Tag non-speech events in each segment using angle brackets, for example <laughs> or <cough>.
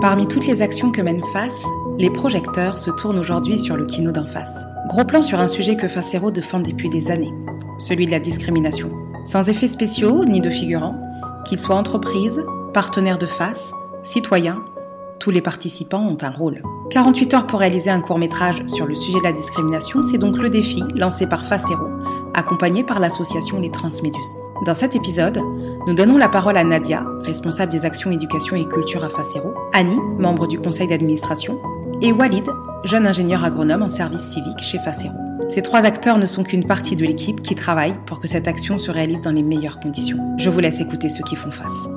Parmi toutes les actions que mène FACE, les projecteurs se tournent aujourd'hui sur le kino d'en face. Gros plan sur un sujet que Facero défend depuis des années, celui de la discrimination. Sans effets spéciaux ni de figurants, qu'ils soient entreprises, partenaires de face, citoyens, tous les participants ont un rôle. 48 heures pour réaliser un court métrage sur le sujet de la discrimination, c'est donc le défi lancé par Facero, accompagné par l'association Les Transméduses. Dans cet épisode, nous donnons la parole à Nadia, responsable des actions éducation et culture à Facero, Annie, membre du conseil d'administration, et Walid, jeune ingénieur agronome en service civique chez Facero. Ces trois acteurs ne sont qu'une partie de l'équipe qui travaille pour que cette action se réalise dans les meilleures conditions. Je vous laisse écouter ceux qui font face.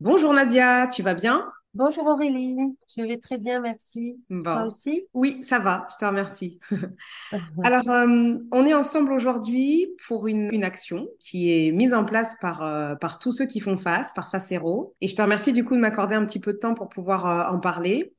Bonjour Nadia, tu vas bien? Bonjour Aurélie, je vais très bien, merci. Toi aussi? Oui, ça va, je te remercie. <laughs> Alors, euh, on est ensemble aujourd'hui pour une, action qui est mise en place par, euh, par tous ceux qui font face, par Facero. Et je te remercie du coup de m'accorder un petit peu de temps pour pouvoir euh, en parler.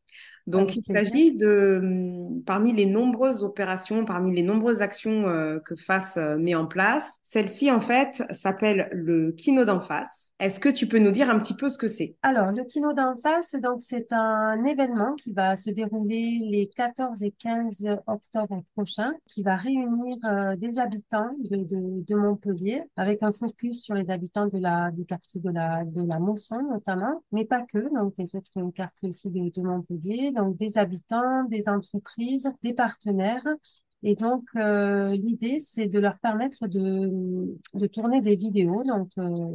Donc, il s'agit de, hum, parmi les nombreuses opérations, parmi les nombreuses actions euh, que FACE euh, met en place, celle-ci, en fait, s'appelle le Kino d'en face. Est-ce que tu peux nous dire un petit peu ce que c'est? Alors, le Kino d'en face, donc, c'est un événement qui va se dérouler les 14 et 15 octobre prochains, qui va réunir euh, des habitants de, de, de, Montpellier, avec un focus sur les habitants de la, du quartier de la, de la Mosson, notamment, mais pas que, donc les autres quartiers aussi de, de Montpellier donc des habitants, des entreprises, des partenaires. Et donc, euh, l'idée, c'est de leur permettre de, de tourner des vidéos, donc euh,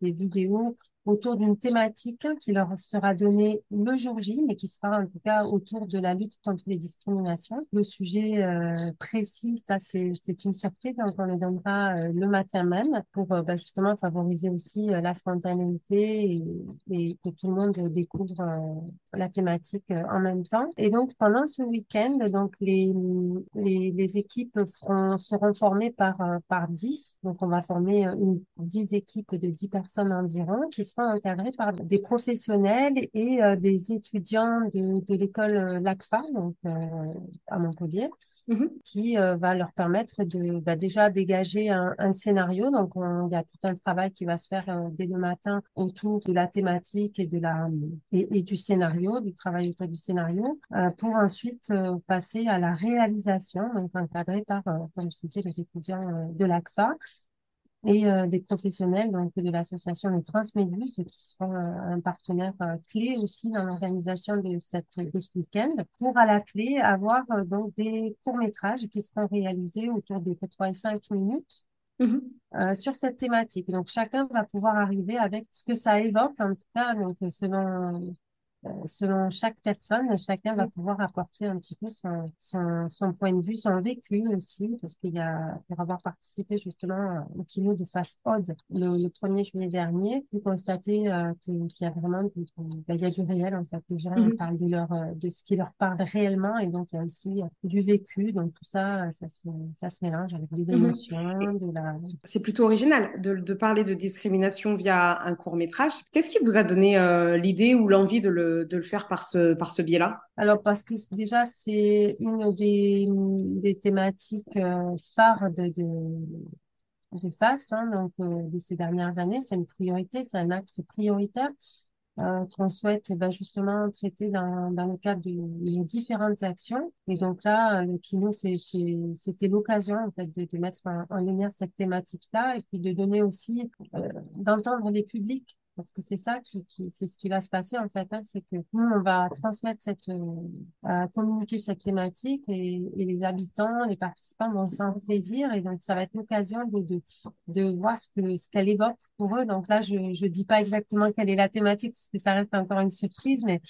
des vidéos autour d'une thématique qui leur sera donnée le jour J, mais qui sera en tout cas autour de la lutte contre les discriminations. Le sujet euh, précis, ça c'est une surprise, donc on le donnera euh, le matin même pour euh, bah, justement favoriser aussi la spontanéité et, et, que tout le monde découvre la thématique en même temps. Et donc pendant ce week-end, donc les, les, les, équipes seront formées par par 10, donc on va former une 10 équipes de 10 personnes environ qui encadrés par des professionnels et euh, des étudiants de, de l'école euh, LACFA, donc euh, à Montpellier. Mhm. qui va leur permettre de bah, déjà dégager un, un scénario. Donc, il y a tout un travail qui va se faire dès le matin autour de la thématique et de la et, et du scénario, du travail autour du scénario, pour ensuite passer à la réalisation, donc encadré par, comme je disais, les étudiants de l'ACFA et euh, des professionnels donc de l'association Les Transmédus qui seront euh, un partenaire euh, clé aussi dans l'organisation de cette de ce week-end pour à la clé avoir donc des courts métrages qui seront réalisés autour de 3 et 5 minutes mm-hmm. sur cette thématique. Donc chacun va pouvoir arriver avec ce que ça évoque en tout cas donc selon euh, selon chaque personne, chacun va pouvoir apporter un petit peu son, son, son point de vue, son vécu aussi, parce qu'il y a, pour avoir participé justement au kilo de face Odd le, le 1er juillet dernier, vous constatez euh, qu'il y a vraiment du, ben, il y a du réel en fait. Les gens mm parlent de leur, euh, de ce qui leur parle réellement, et donc il y a aussi du vécu. Donc tout ça, ça, se, ça se mélange avec des mhm. émotions, de la. C'est plutôt original de, de parler de discrimination via un court métrage. Qu'est-ce qui vous a donné euh, l'idée ou l'envie de le de, le faire par ce, par ce biais-là? Alors, parce que déjà, c'est une des, thématiques euh, phares de, de, de FACE, hein, donc, euh, de ces dernières années. C'est une priorité, c'est un axe prioritaire. Euh, qu'on souhaite bah, justement traiter dans, dans le cadre de, différentes actions. Et donc là, le kino, c'était l'occasion en fait de mettre en, lumière cette thématique-là et puis de donner aussi, d'entendre les publics parce que c'est ça qui, c'est ce qui va se passer en fait, hein, c'est que nous on va transmettre cette, euh, communiquer cette thématique et, les habitants, les participants vont s'en saisir et donc ça va être l'occasion de, de, voir ce que ce qu'elle évoque pour eux. Donc là je je dis pas exactement quelle est la thématique parce que ça reste encore une surprise, mais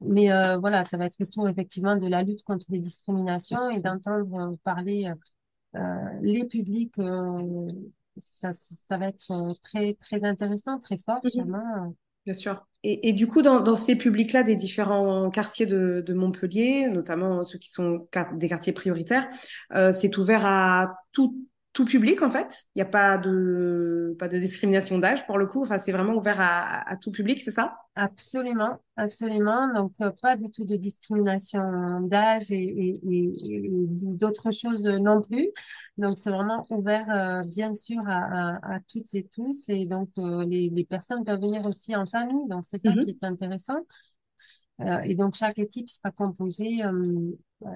mais euh, voilà, ça va être le tour effectivement de la lutte contre les discriminations et d'entendre parler euh, les publics euh, ça, ça va être euh, très, très intéressant, très fort, mhm. sûrement. Bien sûr. Et, et, du coup, dans, dans ces publics-là des différents quartiers de, de, Montpellier, notamment ceux qui sont des quartiers prioritaires, euh, c'est ouvert à tout, tout public en fait. Il n'y a pas de, pas de discrimination d'âge pour le coup. Enfin, c'est vraiment ouvert à, à tout public, c'est ça? Absolument, absolument. Donc, euh, pas du tout de discrimination d'âge et, et, et, et d'autres choses non plus. Donc, c'est vraiment ouvert, euh, bien sûr, à, toutes et tous. Et donc, euh, les, les personnes peuvent venir aussi en famille. Donc, c'est ça qui Mhm. est intéressant. Et donc, chaque équipe sera composée, euh,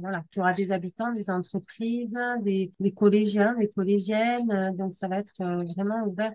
voilà, tu auras des habitants, des entreprises, des, des collégiens, des collégiennes. Euh, donc, ça va être euh, vraiment ouvert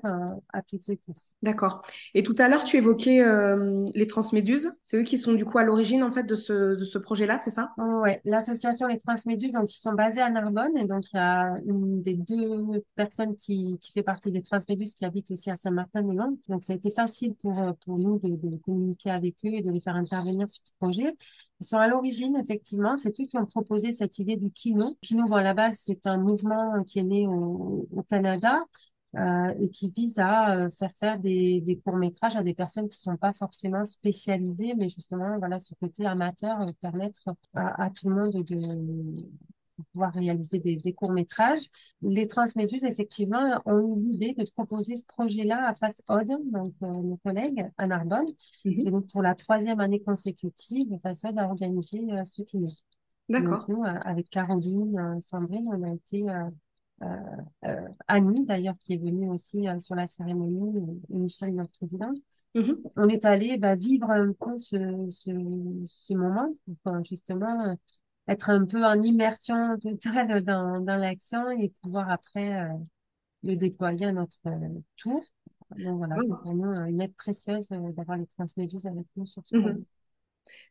à toutes et tous. D'accord. Et tout à l'heure, tu évoquais euh, les transméduses. C'est eux qui sont du coup à l'origine en fait de ce, de ce projet-là, c'est ça? Ouais, l'association Les Transméduses, donc ils sont basés à Narbonne et donc il y a une des deux personnes qui, qui fait partie des Transméduses qui habitent aussi à Saint-Martin-de-Land. Donc ça a été facile pour, pour nous de, de communiquer avec eux et de les faire intervenir sur ce projet. Ils sont à l'origine, effectivement, c'est eux qui ont proposé cette idée du kino. Kino, bon, à la base, c'est un mouvement qui est né au, Canada euh, et qui vise à euh, faire faire des, des courts-métrages à des personnes qui sont pas forcément spécialisées, mais justement, voilà, ce côté amateur, euh, permettre à, à tout le monde de, de pouvoir réaliser des, des courts-métrages. Les Transméduses, effectivement, ont eu l'idée de proposer ce projet-là à Face Odd, donc euh, nos collègues à Narbonne. Et Mhm. donc, pour la troisième année consécutive, Face Odd a organisé euh, ce donc D'accord. nous, euh, avec Caroline, euh, Sandrine, on a été euh, Annie d'ailleurs qui est venue aussi sur la cérémonie et et Michel notre présidente. Mhm. On est allé bah, vivre un peu ce, ce, ce moment pour justement être un peu en immersion totale <laughs> dans, dans l'action et pouvoir après euh, le déployer à notre euh, tour. Donc voilà, c'est Wow. pour nous euh, une aide précieuse d'avoir les transméduses avec nous sur ce projet. Mhm.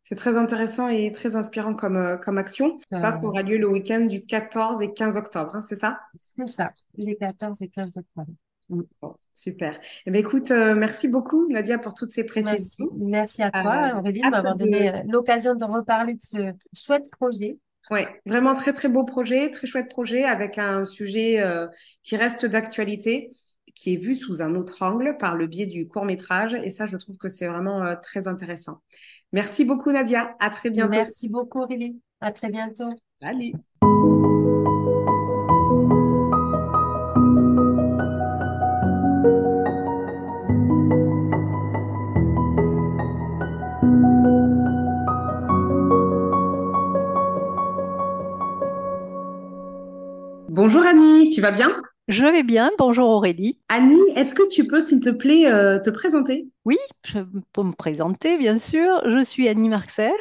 C'est très intéressant et très inspirant comme, comme action. Ça, ça aura lieu le week-end du 14 et 15 octobre, hein, c'est ça? c'est ça, les 14 et 15 octobre. Mm. Bon, super. Eh bien, écoute, euh, merci beaucoup, Nadia, pour toutes ces précisions. Merci à Euh, toi, Aurélie, de hâte m'avoir donné de... euh, l'occasion de reparler de ce chouette projet. Ouais, vraiment très, très beau projet, très chouette projet avec un sujet euh, qui reste d'actualité, qui est vu sous un autre angle par le biais du court-métrage. Et ça, je trouve que c'est vraiment euh, très intéressant. Merci beaucoup, Nadia. À très bientôt. Merci beaucoup, Aurélie. À très bientôt. Salut. Bonjour Annie, tu vas bien? Je vais bien, bonjour Aurélie. Annie, est-ce que tu peux, s'il te plaît, euh, te présenter? Oui, je peux me présenter, bien sûr. Je suis Annie Marxer.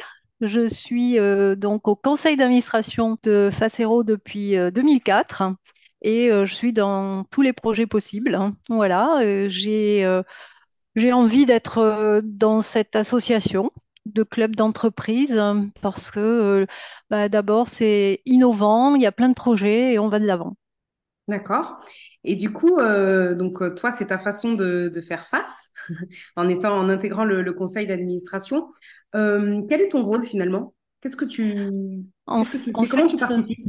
Je suis euh, donc au conseil d'administration de Facero depuis euh, 2004 et euh, je suis dans tous les projets possibles. hein. Voilà, j'ai envie d'être dans cette association de clubs d'entreprise euh, parce que euh, bah, d'abord c'est innovant, il y a plein de projets et on va de l'avant. D'accord. Et du coup, euh, donc toi, c'est ta façon de, faire face <laughs> en étant, en intégrant le, conseil d'administration. Quel est ton rôle finalement? Qu'est-ce que tu, En, tu en? Comment tu fait, participes?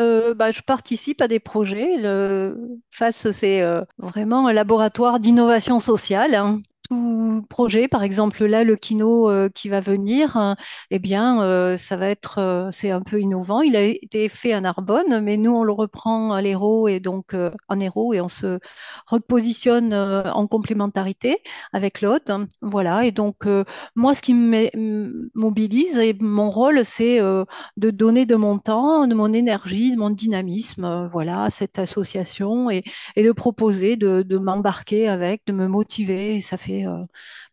Euh, bah, je participe à des projets. Le FAS, c'est euh, vraiment un laboratoire d'innovation sociale. hein. Tout projet, par exemple là, le kino euh, qui va venir, hein, eh bien, euh, ça va être, euh, c'est un peu innovant. Il a été fait à Narbonne, mais nous, on le reprend à l'Hérault et donc euh, en Hérault et on se repositionne euh, en complémentarité avec l'autre. hein. Voilà. Et donc, euh, moi, ce qui me mobilise et mon rôle, c'est euh, de donner de mon temps, de mon énergie, de mon dynamisme, euh, voilà, à cette association et, et de proposer de, de m'embarquer avec, de me motiver. Et ça fait euh,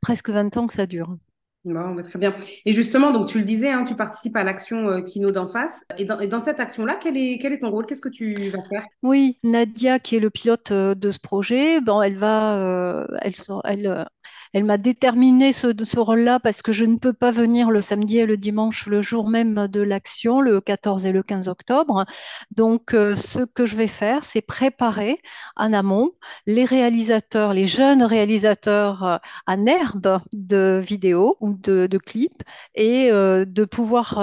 presque 20 ans que ça dure. Bon, bah, très bien. Et justement, donc tu le disais, hein, tu participes à l'action euh, Kino d'en face. Et dans, et dans cette action-là, quel est, quel est ton rôle? Qu'est-ce que tu vas faire? Oui, Nadia, qui est le pilote euh, de ce projet, bon, elle va, euh, elle, elle m'a déterminé ce, rôle-là parce que je ne peux pas venir le samedi et le dimanche, le jour même de l'action, le 14 et le 15 octobre. Donc, euh, ce que je vais faire, c'est préparer en amont les réalisateurs, les jeunes réalisateurs euh, en herbe de vidéos ou de, clips et euh, de pouvoir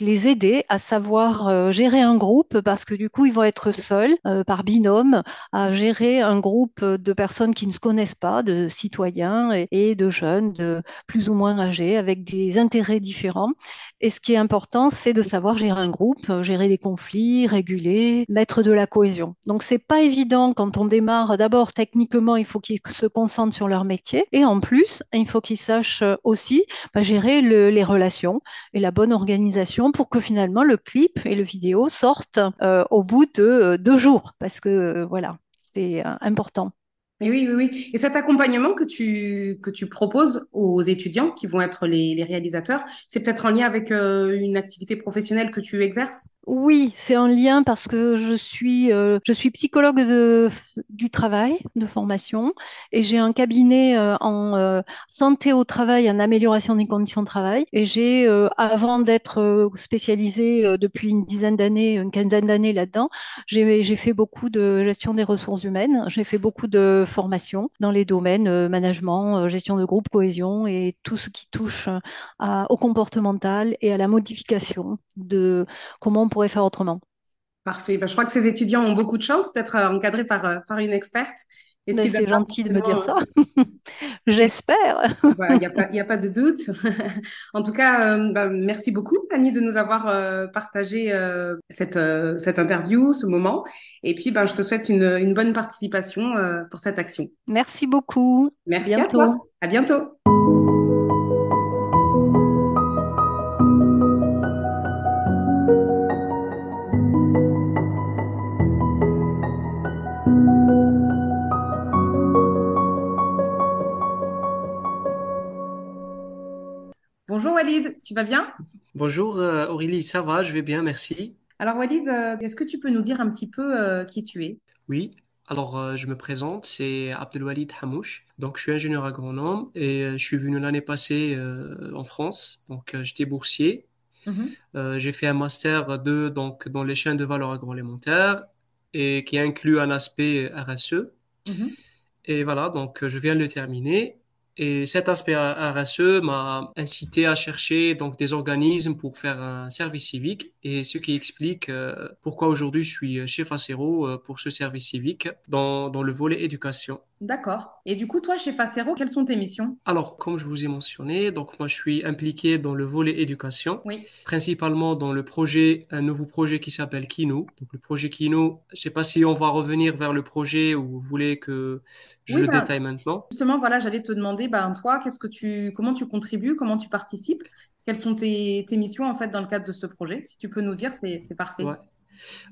les aider à savoir euh, gérer un groupe parce que du coup, ils vont être seuls euh, par binôme à gérer un groupe de personnes qui ne se connaissent pas, de citoyens et, de jeunes, de plus ou moins âgés, avec des intérêts différents. Et ce qui est important, c'est de savoir gérer un groupe, gérer des conflits, réguler, mettre de la cohésion. Donc, c'est pas évident quand on démarre. D'abord, techniquement, il faut qu'ils se concentrent sur leur métier. Et en plus, il faut qu'ils sachent aussi bah, gérer le, les relations et la bonne organisation pour que finalement le clip et le vidéo sortent euh, au bout de euh, deux jours. Parce que euh, voilà, c'est important. Oui, oui, oui. Et cet accompagnement que tu, que tu proposes aux étudiants qui vont être les, les réalisateurs, c'est peut-être en lien avec euh, une activité professionnelle que tu exerces? Oui, c'est en lien parce que je suis, euh, je suis psychologue du travail, de formation, et j'ai un cabinet euh, en santé au travail, en amélioration des conditions de travail. Et j'ai, avant d'être spécialisée depuis une dizaine d'années, une quinzaine d'années là-dedans, j'ai fait beaucoup de gestion des ressources humaines. J'ai fait beaucoup de formations dans les domaines euh, management, euh, gestion de groupe, cohésion et tout ce qui touche euh, au comportemental et à la modification de comment on pourrait faire autrement. Parfait. Ben, je crois que ces étudiants ont beaucoup de chance d'être encadrés par, par une experte. C'est gentil de me dire ça. <laughs> J'espère. Bah, il n'y a pas, <laughs> a de doute. <laughs> En tout cas, euh, bah, merci beaucoup, Annie, de nous avoir euh, partagé euh, cette, euh, cette interview, ce moment. Et puis, ben, je te souhaite une, une bonne participation euh, pour cette action. Merci beaucoup. Merci à toi. À bientôt. Bonjour Walid, tu vas bien? Bonjour euh, Aurélie, ça va, je vais bien, merci. Alors Walid, euh, est-ce que tu peux nous dire un petit peu euh, qui tu es? Oui, alors je me présente, c'est Abdelwalid Hamouche. Donc je suis ingénieur agronome et je suis venu l'année passée en France. Donc j'étais boursier. Mhm, j'ai fait un master 2 donc, dans les chaînes de valeur agroalimentaire et qui inclut un aspect RSE. mhm. Et voilà, donc je viens de le terminer. Et cet aspect RSE m'a incité à chercher donc des organismes pour faire un service civique et ce qui explique euh, pourquoi aujourd'hui je suis chez Facero euh, pour ce service civique dans, dans le volet éducation. D'accord. Et du coup, toi, chez Facero, quelles sont tes missions? Alors, comme je vous ai mentionné, donc moi je suis impliqué dans le volet éducation, Oui. principalement dans le projet, un nouveau projet qui s'appelle Kino. Donc le projet Kino, je sais pas si on va revenir vers le projet ou vous voulez que je Oui, le ben, détaille maintenant. justement, voilà, j'allais te demander, ben, toi, qu'est-ce que tu, comment tu contribues, comment tu participes, quelles sont tes, tes missions, en fait, dans le cadre de ce projet? Si tu peux nous dire, c'est, c'est parfait. Ouais.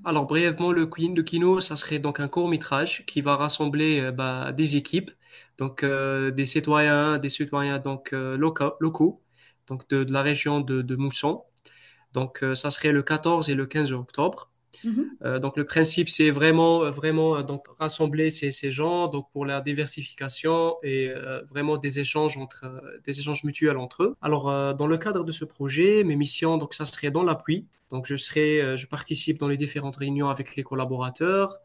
Alors brièvement, le, le Kino, ça serait donc un court-métrage qui va rassembler euh, bah, des équipes, donc euh, des citoyens, des citoyens donc euh, locaux, locaux, donc de, la région de, de Mousson. Donc ça serait le 14 et le 15 octobre. Mhm, Euh, donc le principe, c'est vraiment, vraiment euh, donc rassembler ces, gens donc pour la diversification et euh, vraiment des échanges entre des échanges mutuels entre eux. Alors dans le cadre de ce projet, mes missions donc ça serait dans l'appui. Donc je serai, je participe dans les différentes réunions avec les collaborateurs.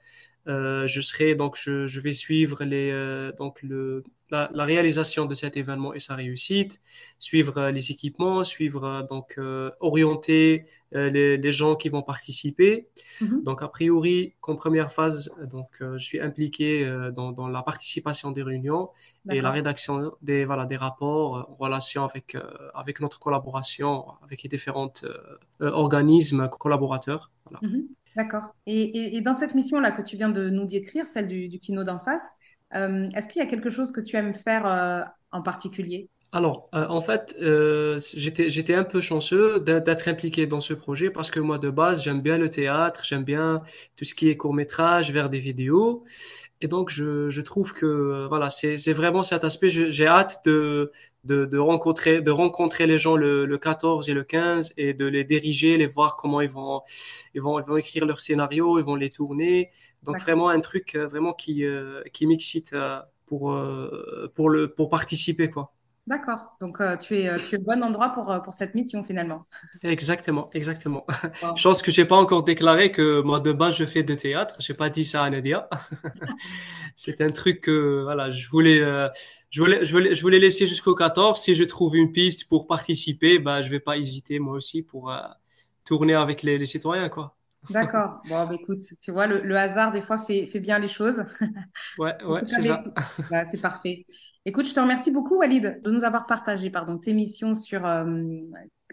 Je serai donc je, vais suivre les donc le la, la réalisation de cet événement et sa réussite, suivre euh, les équipements, suivre euh, donc euh, orienter euh, les, les gens qui vont participer. mhm. Donc, a priori, comme première phase, donc, euh, je suis impliqué dans, dans la participation des réunions et la rédaction des, voilà, des rapports en relation avec, avec notre collaboration, avec les différents organismes collaborateurs. Voilà. Mhm. D'accord. Et, et, et dans cette mission-là que tu viens de nous décrire, celle du, du kino d'en face, euh, est-ce qu'il y a quelque chose que tu aimes faire euh, en particulier? Alors, euh, en fait, j'étais, un peu chanceux d'être d'être impliqué dans ce projet parce que moi, de base, j'aime bien le théâtre, j'aime bien tout ce qui est court-métrage, vers des vidéos. Et donc, je, je trouve que euh, voilà, c'est, c'est vraiment cet aspect. J'ai hâte de, de, de rencontrer, de rencontrer les gens le, le 14 et le 15 et de les diriger, les voir comment ils vont, ils vont, ils vont écrire leur scénario, ils vont les tourner. Donc, vraiment un truc euh, vraiment qui, euh, qui m'excite pour, pour le, pour participer, quoi. D'accord. Donc, euh, tu es, euh, tu es au bon endroit pour, euh, pour cette mission finalement. Exactement, exactement. Wow. Chose que j'ai pas encore déclaré que moi de base je fais de théâtre. J'ai pas dit ça à Nadia. <laughs> C'est un truc que voilà, je voulais, euh, je voulais, je voulais, je voulais laisser jusqu'au 14. Si je trouve une piste pour participer, bah je vais pas hésiter moi aussi pour euh, tourner avec les, les citoyens, quoi. D'accord. <laughs> Bon, bah, écoute, tu vois, le, le hasard, des fois, fait, fait bien les choses. Ouais, <laughs> ouais, c'est bah, ça. écoute, voilà, c'est parfait. Écoute, je te remercie beaucoup, Walid, de nous avoir partagé pardon, tes missions sur euh,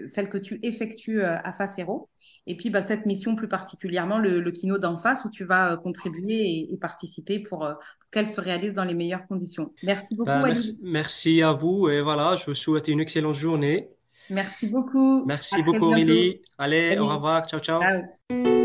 celles que tu effectues euh, à Facero. Et puis, bah, cette mission plus particulièrement, le, le Kino d'en face, où tu vas euh, contribuer et, et participer pour, euh, pour qu'elle se réalise dans les meilleures conditions. Merci beaucoup, Ben, Walid. merci, merci à vous et voilà, je vous souhaite une excellente journée. Merci beaucoup. Merci beaucoup. Aurélie. Allez, au revoir, ciao, ciao. Ciao.